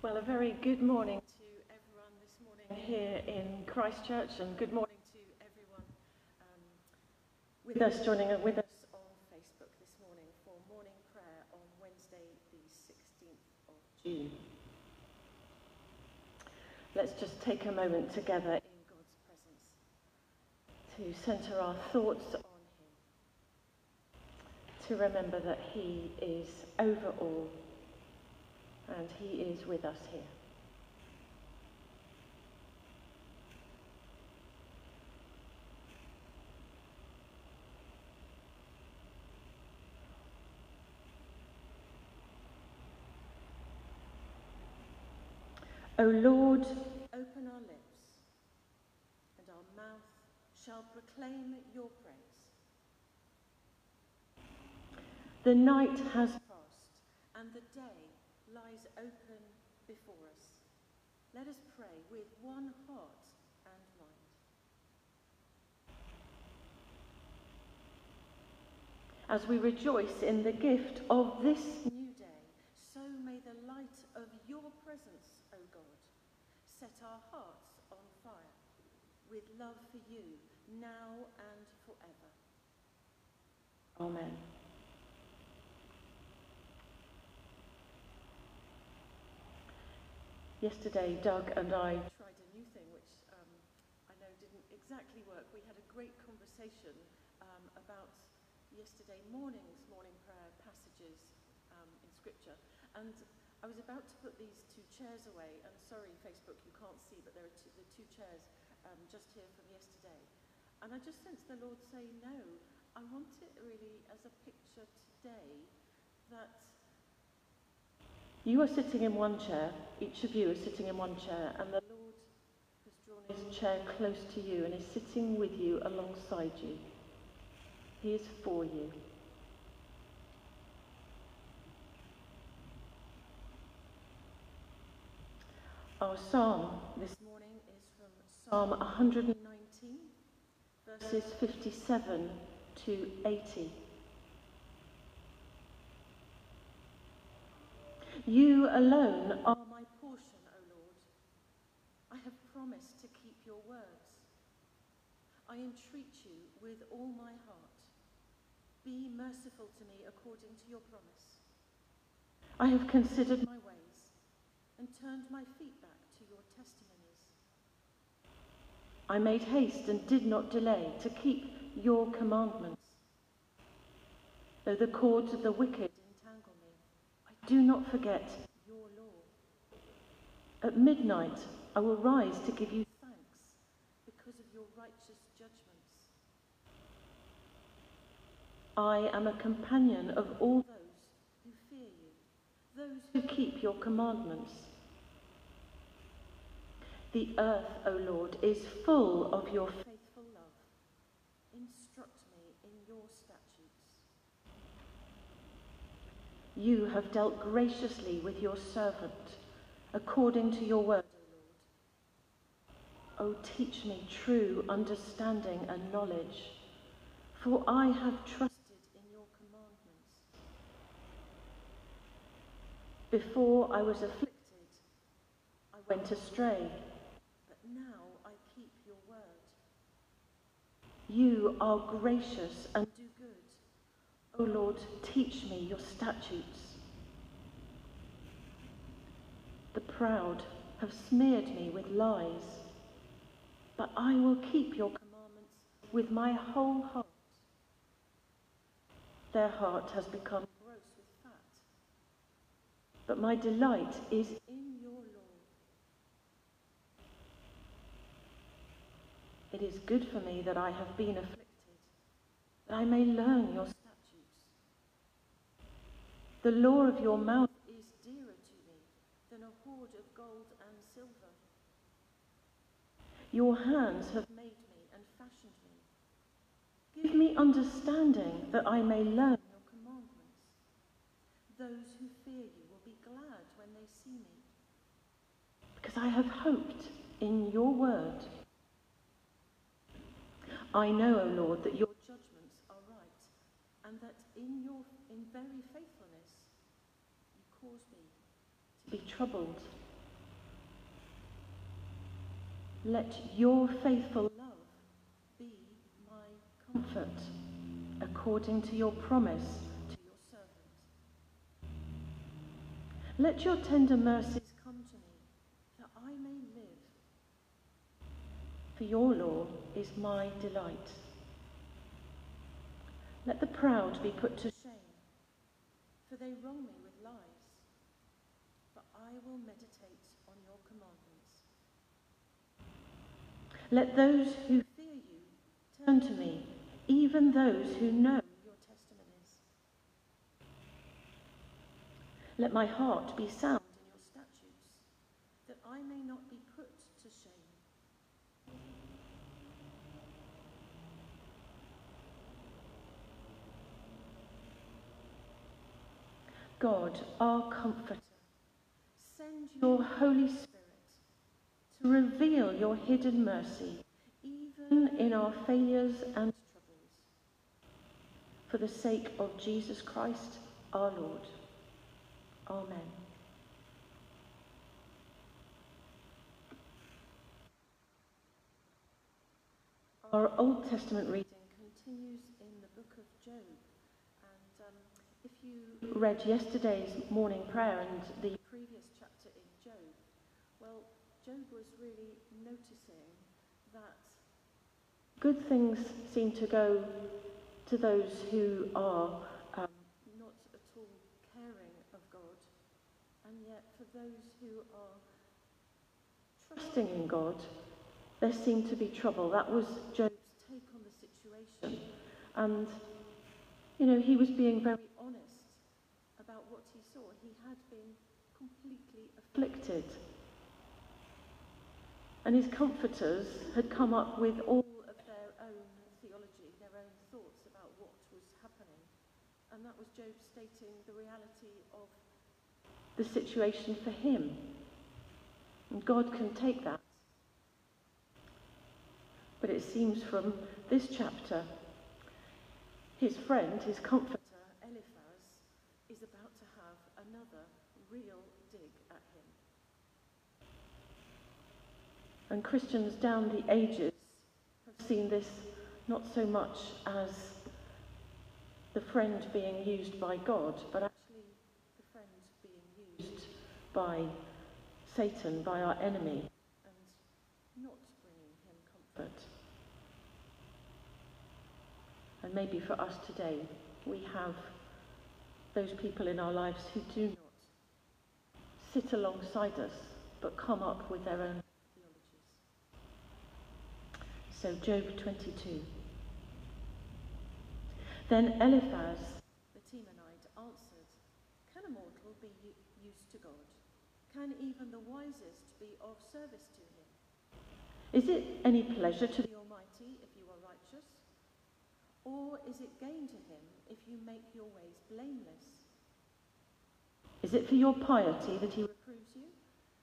Well, a very good morning to everyone this morning here in Christchurch, and good morning to everyone um, with us, joining with us on Facebook this morning for morning prayer on Wednesday, the 16th of June. Let's just take a moment together in God's presence to centre our thoughts on Him, to remember that He is over all and He is with us here. O Lord, open our lips, and our mouth shall proclaim your praise. The night has passed, and the day lies open before us. Let us pray with one heart and mind. As we rejoice in the gift of this new day, so may the light of your presence, O God, set our hearts on fire with love for you now and forever. Amen. Yesterday, Doug and I tried a new thing, which um, I know didn't exactly work. We had a great conversation um, about yesterday morning's morning prayer passages um, in Scripture. And I was about to put these two chairs away, and sorry, Facebook, you can't see, but there are two, the two chairs um, just here from yesterday. And I just sensed the Lord say, no, I want it really as a picture today that you are sitting in one chair, each of you is sitting in one chair, and the Lord has drawn his chair close to you and is sitting with you alongside you. He is for you. Our psalm this morning is from Psalm 119, verses 57 to 80. You alone are my portion, O Lord. I have promised to keep your words. I entreat you with all my heart. Be merciful to me according to your promise. I have considered my ways and turned my feet back to your testimonies. I made haste and did not delay to keep your commandments. Though the cords of the wicked do not forget your law. At midnight, I will rise to give you thanks because of your righteous judgments. I am a companion of all those who fear you, those who keep your commandments. The earth, O Lord, is full of your faithful love. Instruct me in your statutes. You have dealt graciously with your servant, according to your word, O Lord. Oh, teach me true understanding and knowledge, for I have trusted in your commandments. Before I was afflicted, I went astray, but now I keep your word. You are gracious and O Lord, teach me your statutes. The proud have smeared me with lies, but I will keep your commandments with my whole heart. Their heart has become gross with fat, but my delight is in your law. It is good for me that I have been afflicted, that I may learn your the law of your mouth is dearer to me than a hoard of gold and silver. Your hands have made me and fashioned me. Give me understanding that I may learn your commandments. Those who fear you will be glad when they see me, because I have hoped in your word. I know, O Lord, that your judgments are right, and that in your in very faithfulness be troubled. Let your faithful love be my comfort, according to your promise to your servant. Let your tender mercies come to me, that I may live. For your law is my delight. Let the proud be put to shame, for they wrong me I will meditate on your commandments. Let those who fear you turn to me, even those who know your testimonies. Let my heart be sound in your statutes, that I may not be put to shame. God, our comforter, send your Holy Spirit to reveal your hidden mercy, even in our failures and troubles. For the sake of Jesus Christ, our Lord. Amen. Our Old Testament reading continues in the book of Job. And um, if you read yesterday's morning prayer and the previous chapter in Job, well, Job was really noticing that good things seem to go to those who are um, not at all caring of God, and yet for those who are trusting in God, there seemed to be trouble. That was Job's take on the situation. And, you know, he was being very honest about what he saw. He had been completely afflicted. And his comforters had come up with all of their own theology, their own thoughts about what was happening. And that was Job stating the reality of the situation for him. And God can take that but it seems from this chapter, his friend, his comforter, Eliphaz, is about to have another real dig at him. And Christians down the ages have seen this not so much as the friend being used by God, but actually the friend being used by Satan, by our enemy. And not bringing him comfort. And maybe for us today, we have those people in our lives who do not sit alongside us, but come up with their own. So, Job 22. Then Eliphaz, the Temanite, answered, Can a mortal be used to God? Can even the wisest be of service to him? Is it any pleasure to the Almighty if you are righteous? Or is it gain to him if you make your ways blameless? Is it for your piety that he reproves you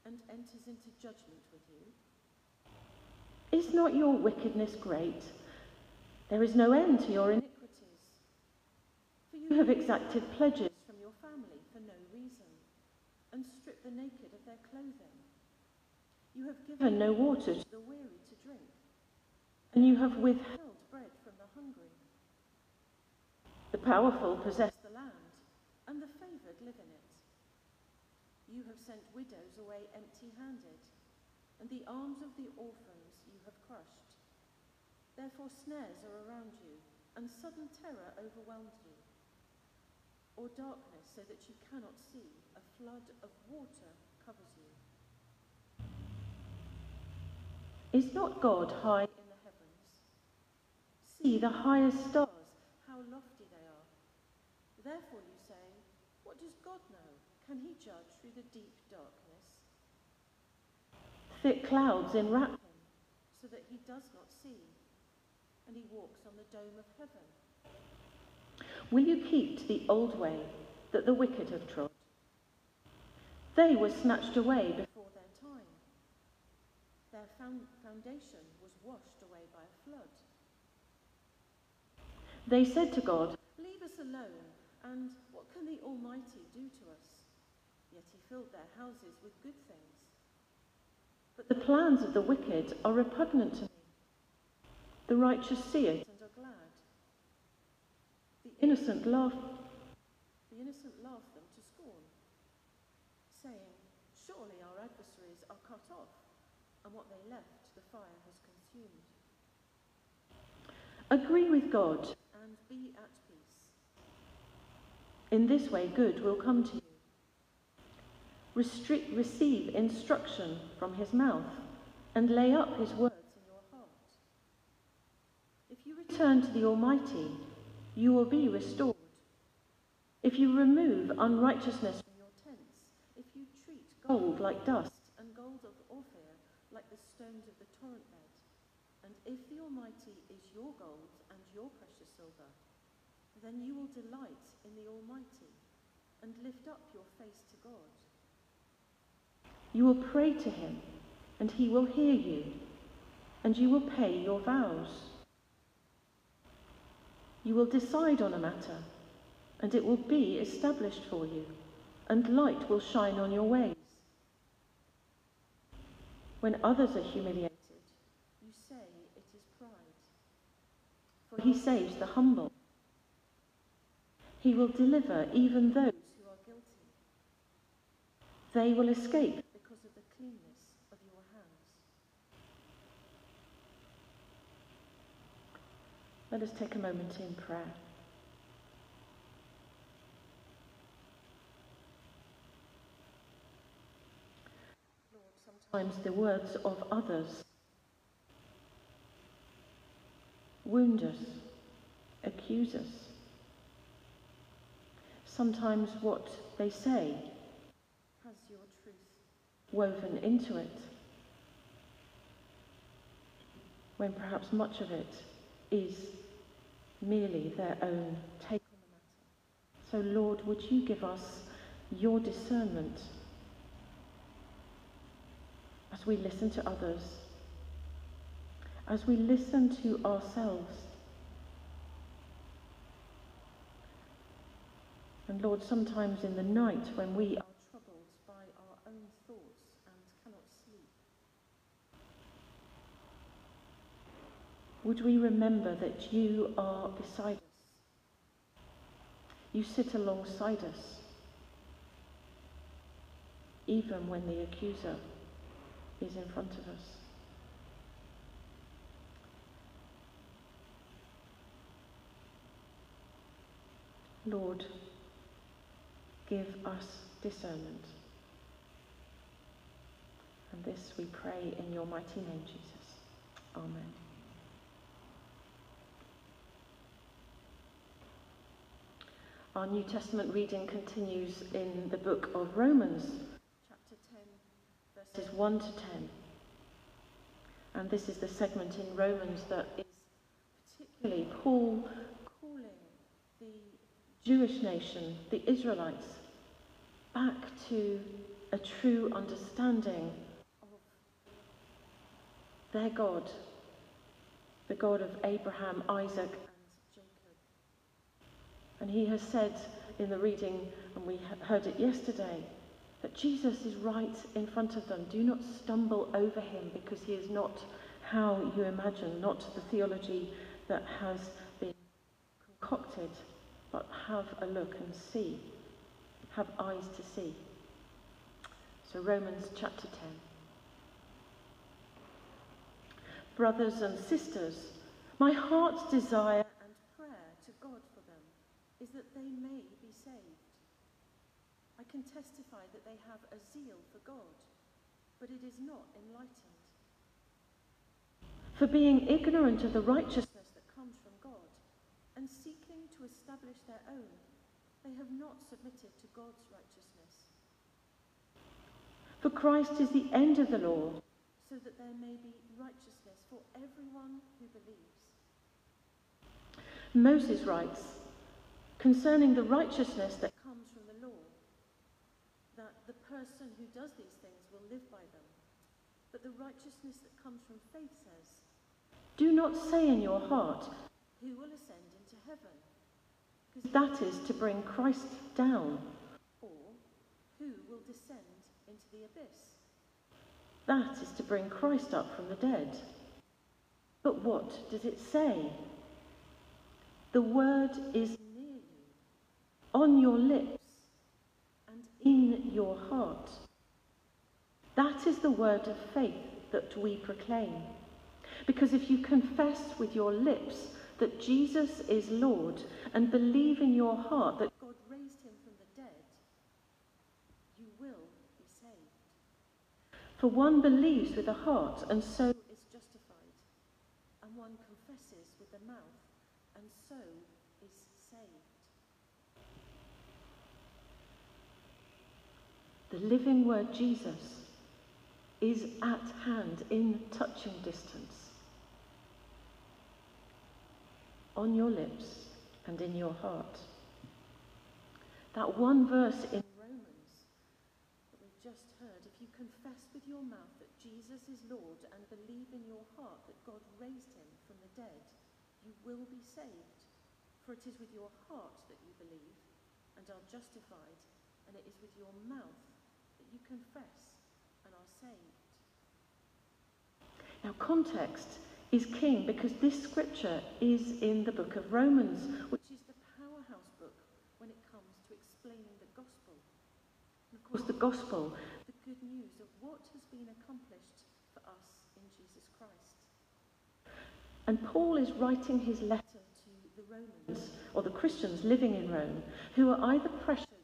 and enters into judgment with you? Is not your wickedness great? There is no end to your iniquities. For you have exacted pledges from your family for no reason, and stripped the naked of their clothing. You have given no water to the weary to drink, and you have withheld bread from the hungry. The powerful possess the land, and the favoured live in it. You have sent widows away empty handed, and the arms of the have crushed. Therefore, snares are around you, and sudden terror overwhelms you. Or darkness so that you cannot see, a flood of water covers you. Is not God high in the heavens? See the highest stars how lofty they are. Therefore you say, What does God know? Can he judge through the deep darkness? Thick clouds enwrap that he does not see, and he walks on the dome of heaven. Will you keep to the old way that the wicked have trod? They were snatched away before their time. Their foundation was washed away by a flood. They said to God, Leave us alone and what can the Almighty do to us? Yet he filled their houses with good things. But the plans of the wicked are repugnant to me. The righteous see it and are glad. The innocent laugh the innocent laugh them to scorn, saying, Surely our adversaries are cut off, and what they left the fire has consumed. Agree with God and be at peace. In this way, good will come to you. Restrict, receive instruction from his mouth and lay up his words in your heart. If you return to the Almighty, you will be restored. If you remove unrighteousness from your tents, if you treat gold like dust and gold of Ophir like the stones of the torrent bed, and if the Almighty is your gold and your precious silver, then you will delight in the Almighty and lift up your face to God. You will pray to him, and he will hear you, and you will pay your vows. You will decide on a matter, and it will be established for you, and light will shine on your ways. When others are humiliated, you say it is pride. For he saves the humble. He will deliver even those who are guilty. They will escape Let us take a moment in prayer. Lord, sometimes the words of others wound us, accuse us. Sometimes what they say has your truth woven into it, when perhaps much of it is merely their own take on the matter. So, Lord, would you give us your discernment as we listen to others, as we listen to ourselves. And Lord, sometimes in the night when we troubled by our own thoughts and cannot sleep, would we remember that you are beside us? You sit alongside us, even when the accuser is in front of us. Lord, give us discernment. And this we pray in your mighty name, Jesus. Amen. Our New Testament reading continues in the book of Romans, chapter 10, verses 1 to 10. And this is the segment in Romans that is particularly Paul calling the Jewish nation, the Israelites, back to a true understanding of their God, the God of Abraham, Isaac, and he has said in the reading, and we heard it yesterday, that Jesus is right in front of them. Do not stumble over him because he is not how you imagine, not the theology that has been concocted, but have a look and see. Have eyes to see. So, Romans chapter 10. Brothers and sisters, my heart's desire is that they may be saved. I can testify that they have a zeal for God, but it is not enlightened. For being ignorant of the righteousness that comes from God and seeking to establish their own, they have not submitted to God's righteousness. For Christ is the end of the law, so that there may be righteousness for everyone who believes. Moses writes, concerning the righteousness that comes from the law, that the person who does these things will live by them. But the righteousness that comes from faith says, Do not say in your heart, Who will ascend into heaven? Because that is to bring Christ down. Or, Who will descend into the abyss? That is to bring Christ up from the dead. But what does it say? The word is on your lips, and in your heart. That is the word of faith that we proclaim. Because if you confess with your lips that Jesus is Lord and believe in your heart that God raised him from the dead, you will be saved. For one believes with the heart and so is justified, and one confesses with the mouth and so is saved. The living word Jesus is at hand in touching distance, on your lips and in your heart. That one verse in Romans that we've just heard if you confess with your mouth that Jesus is Lord and believe in your heart that God raised him from the dead, you will be saved. For it is with your heart that you believe and are justified, and it is with your mouth you confess and are saved. Now, context is king because this scripture is in the book of Romans, which is the powerhouse book when it comes to explaining the gospel. And of course, the gospel, the good news of what has been accomplished for us in Jesus Christ. And Paul is writing his letter to the Romans, or the Christians living in Rome, who are either pressured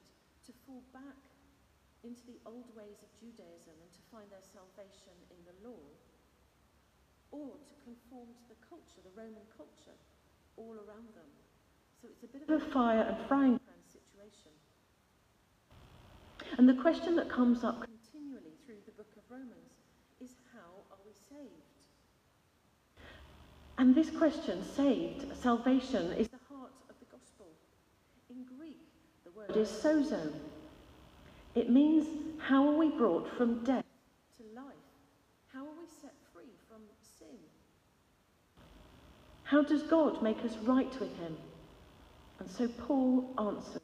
into the old ways of Judaism and to find their salvation in the law, or to conform to the culture, the Roman culture, all around them. So it's a bit of a fire and frying pan situation. And the question that comes up continually through the book of Romans is how are we saved? And this question, saved, salvation, is the heart of the gospel. In Greek, the word is sozo. It means how are we brought from death to life? How are we set free from sin? How does God make us right with him? And so Paul answers.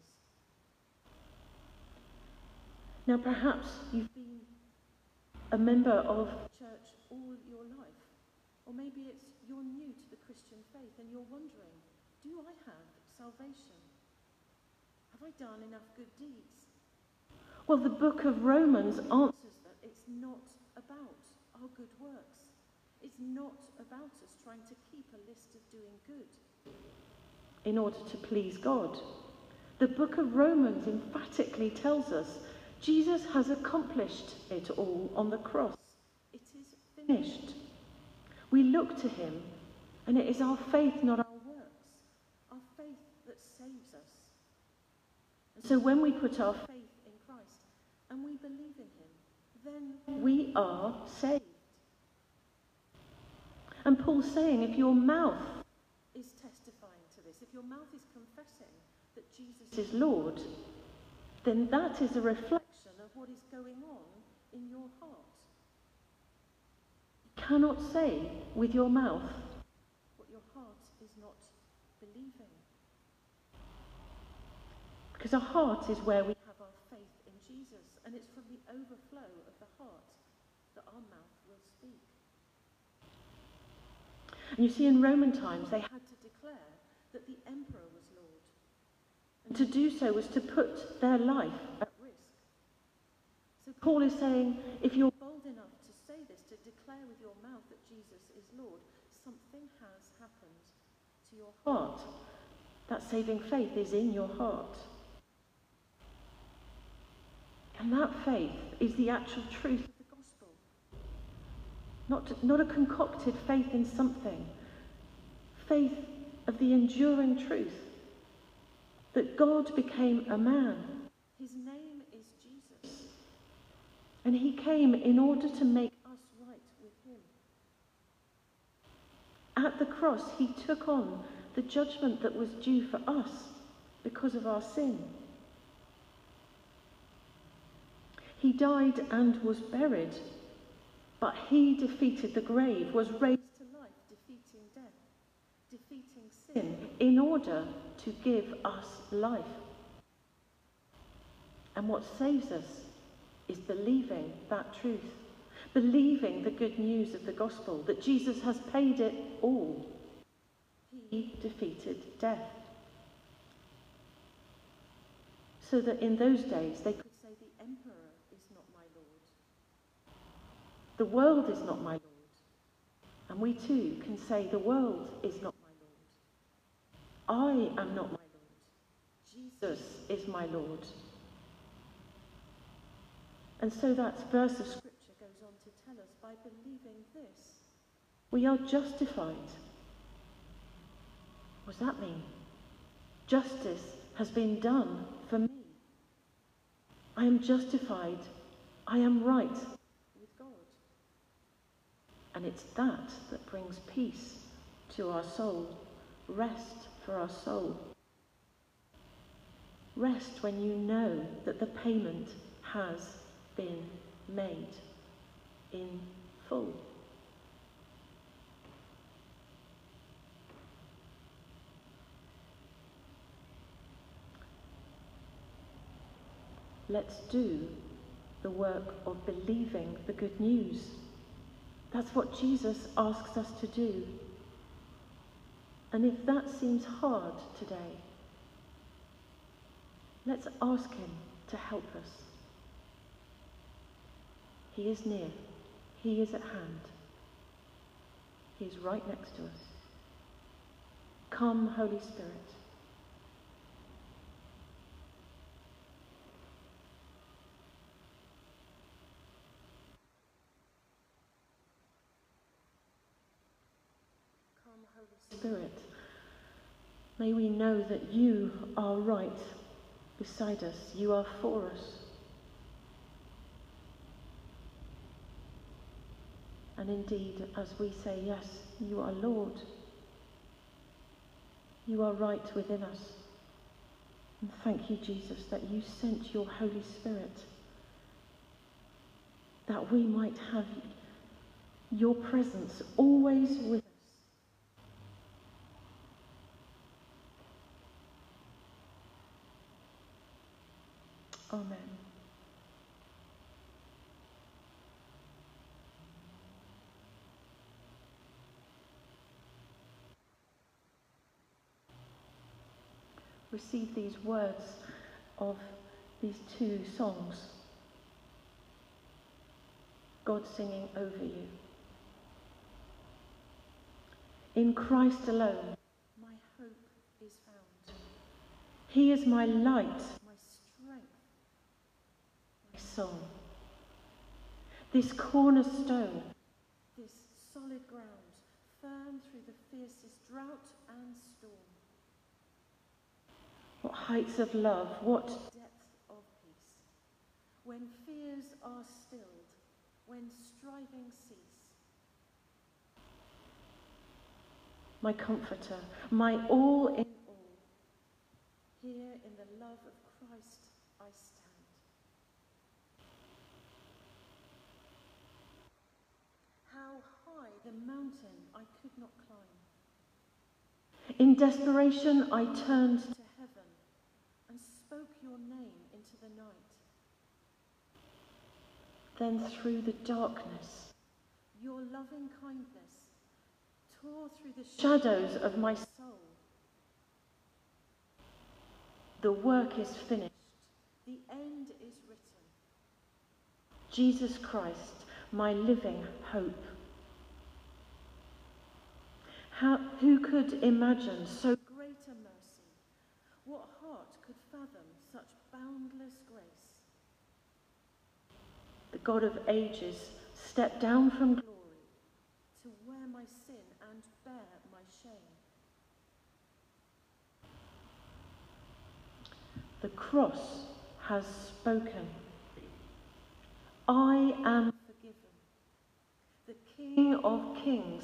Now, perhaps you've been a member of church all your life, or maybe it's you're new to the Christian faith and you're wondering, do I have salvation? Have I done enough good deeds? Well, the book of Romans answers that it's not about our good works. It's not about us trying to keep a list of doing good in order to please God. The book of Romans emphatically tells us Jesus has accomplished it all on the cross. It is finished. We look to him, and it is our faith, not our works, our faith that saves us. And so when we put our faith and we believe in him, then we are saved. And Paul's saying if your mouth is testifying to this, if your mouth is confessing that Jesus is Lord, then that is a reflection of what is going on in your heart. You cannot say with your mouth what your heart is not believing. Because our heart is where we have our faith in Jesus, and it's from the overflow of the heart that our mouth will speak. And you see, in Roman times, they had to declare that the emperor was Lord. And to do so was to put their life at risk. So Paul is saying, if you're bold enough to say this, to declare with your mouth that Jesus is Lord, something has happened to your heart. That saving faith is in your heart. And that faith is the actual truth of the gospel. Not, not a concocted faith in something. Faith of the enduring truth that God became a man. His name is Jesus. And he came in order to make us right with him. At the cross, he took on the judgment that was due for us because of our sin. He died and was buried, but he defeated the grave, was raised to life, defeating death, defeating sin, in order to give us life. And what saves us is believing that truth. believing the good news of the gospel that Jesus has paid it all. He defeated death. So that in those days they could say, The emperor is not my Lord. The world is not my Lord. And we too can say, The world is not my Lord. I am not my Lord. Jesus is my Lord. And so that verse of Scripture goes on to tell us by believing this, we are justified. What does that mean? Justice has been done for me. I am justified. I am right. And it's that that brings peace to our soul, rest for our soul. Rest when you know that the payment has been made in full. Let's do the work of believing the good news. That's what Jesus asks us to do. And if that seems hard today, let's ask Him to help us. He is near. He is at hand. He is right next to us. Come, Holy Spirit. Come, Holy Spirit. May we know that you are right beside us. You are for us. And indeed, as we say, Yes, you are Lord, you are right within us. And thank you, Jesus, that you sent your Holy Spirit that we might have your presence always with Amen. Receive these words of these two songs. God singing over you. In Christ alone, my hope is found. He is my light, song. This cornerstone, this solid ground, firm through the fiercest drought and storm. What heights of love, what depth of peace. When fears are stilled, when striving cease. My comforter, my all in all. Here in the love of Christ I stand. How high the mountain I could not climb. In desperation I turned to heaven and spoke your name into the night. Then through the darkness, your loving kindness tore through the shadows of my soul. The work is finished. The end is written. Jesus Christ, my living hope. How, who could imagine so great a mercy? What heart could fathom such boundless grace? The God of ages stepped down from glory to wear my sin and bear my shame. The cross has spoken. I am forgiven. The King of kings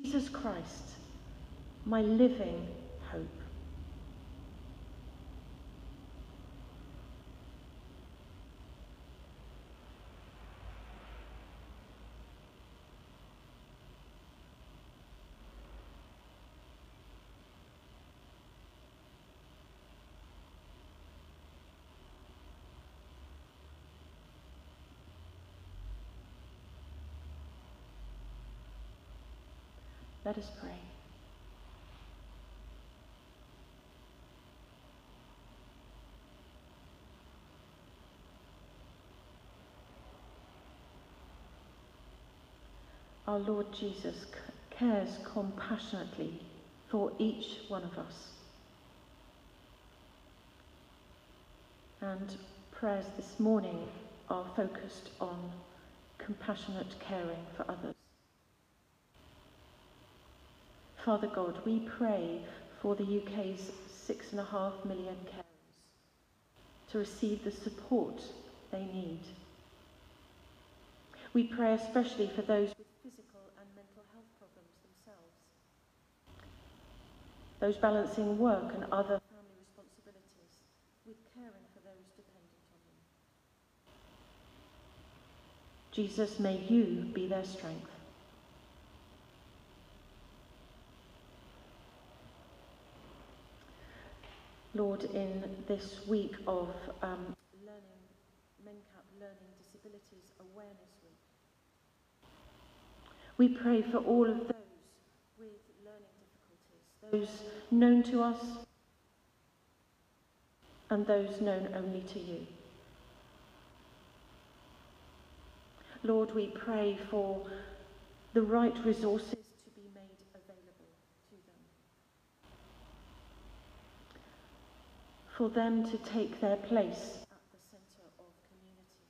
Jesus Christ, my living hope. Let us pray. Our Lord Jesus cares compassionately for each one of us. And prayers this morning are focused on compassionate caring for others. Father God, we pray for the UK's six and a half million carers to receive the support they need. We pray especially for those with physical and mental health problems themselves, those balancing work and other family responsibilities with caring for those dependent on them. Jesus, may you be their strength. Lord, in this week of um, learning, MenCap Learning Disabilities Awareness Week, we pray for all of those with learning difficulties, those known to us and those known only to you. Lord, we pray for the right resources for them to take their place at the centre of community.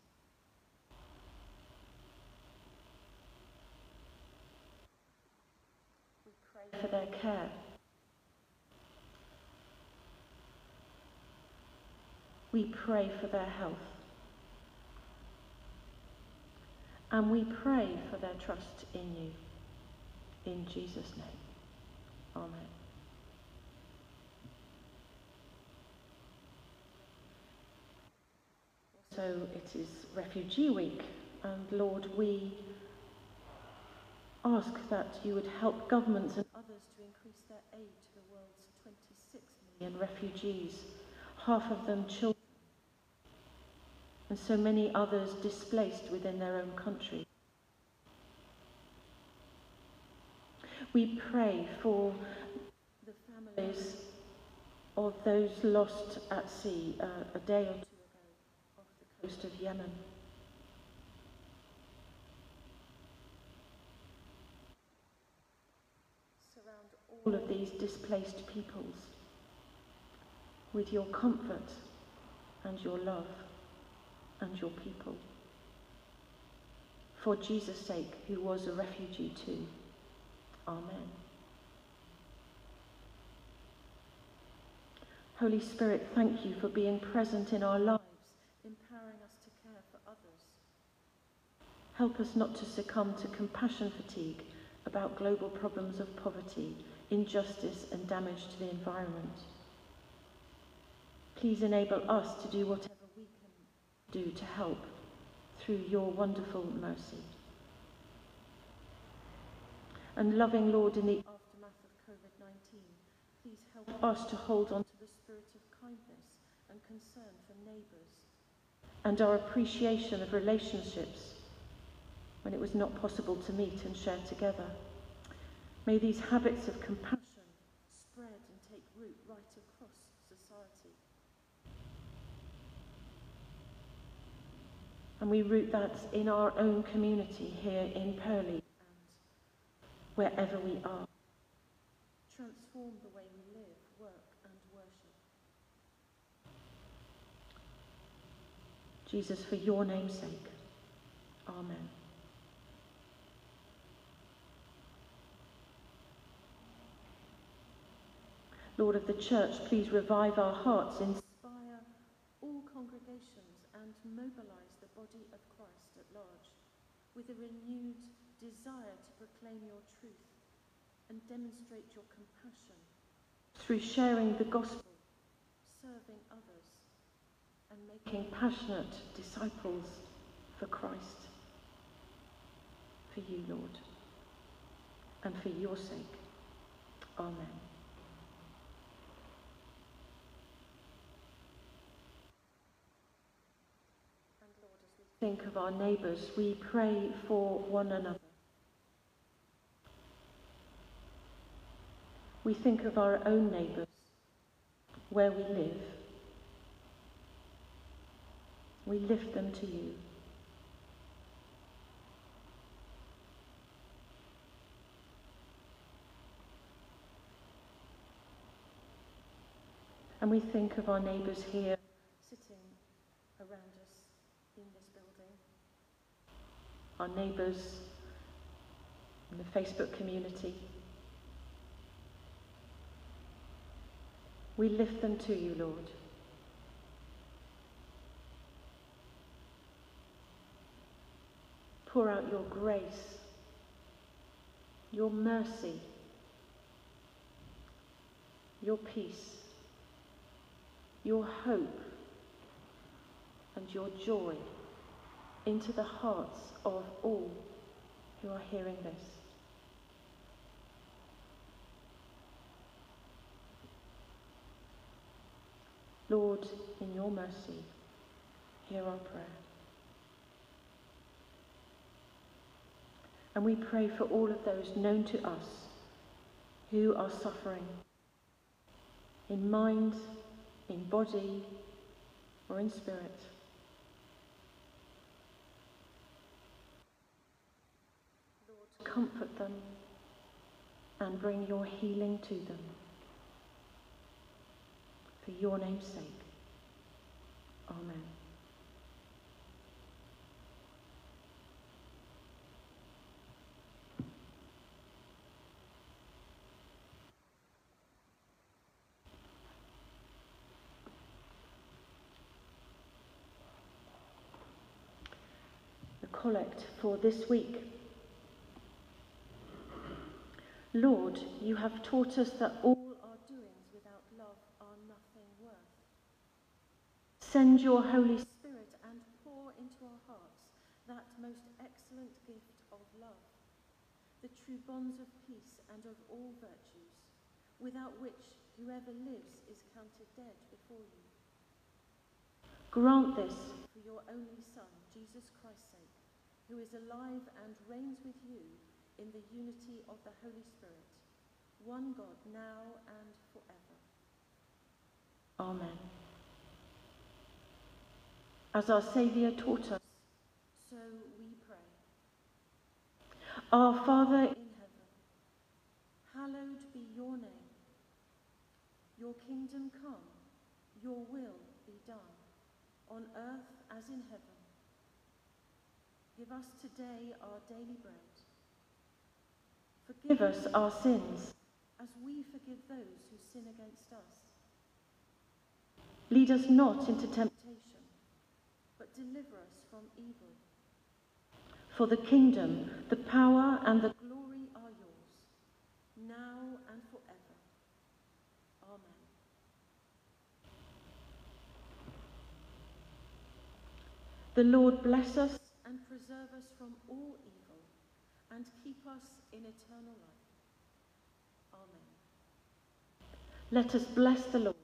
We pray for their care. We pray for their health. And we pray for their trust in you. In Jesus' name. Amen. So it is Refugee Week, and Lord, we ask that you would help governments and others to increase their aid to the world's 26 million refugees, half of them children, and so many others displaced within their own country. We pray for the families of those lost at sea uh, a day or two coast of Yemen. Surround all of these displaced peoples with your comfort and your love and your people. For Jesus' sake, who was a refugee too. Amen. Holy Spirit, thank you for being present in our lives Help us not to succumb to compassion fatigue about global problems of poverty, injustice and damage to the environment. Please enable us to do whatever we can do to help through your wonderful mercy. And loving Lord, in the aftermath of COVID-19, please help us to hold on to the spirit of kindness and concern for neighbours and our appreciation of relationships when it was not possible to meet and share together. May these habits of compassion spread and take root right across society. And we root that in our own community here in Purley and wherever we are. Transform the way we live, work and worship. Jesus, for your name's sake. Amen. Lord of the Church, please revive our hearts, inspire all congregations, and mobilize the body of Christ at large with a renewed desire to proclaim your truth and demonstrate your compassion through sharing the gospel, serving others, and making passionate disciples for Christ. For you, Lord, and for your sake. Amen. And Lord, as we think of our neighbours, we pray for one another. We think of our own neighbours, where we live. We lift them to you. And we think of our neighbours here sitting around us in this building, our neighbours in the Facebook community. We lift them to you, Lord. Pour out your grace, your mercy, your peace your hope and your joy into the hearts of all who are hearing this. Lord, in your mercy, hear our prayer. And we pray for all of those known to us who are suffering in mind, in body or in spirit. Lord, comfort them and bring your healing to them. For your name's sake. Amen. The collect for this week. Lord, you have taught us that all our doings without love are nothing worth. Send your Holy Spirit and pour into our hearts that most excellent gift of love, the true bonds of peace and of all virtues, without which whoever lives is counted dead before you. Grant this for your only Son, Jesus Christ's sake who is alive and reigns with you in the unity of the Holy Spirit, one God, now and forever. Amen. As our Saviour taught us, so we pray. Our Father in heaven, hallowed be your name. Your kingdom come, your will be done, on earth as in heaven. Give us today our daily bread. Forgive us our sins, as we forgive those who sin against us. Lead us not into temptation, but deliver us from evil. For the kingdom, the power, and the glory are yours, now and forever. Amen. The Lord bless us and preserve us from all evil, and keep us in eternal life. Amen. Let us bless the Lord.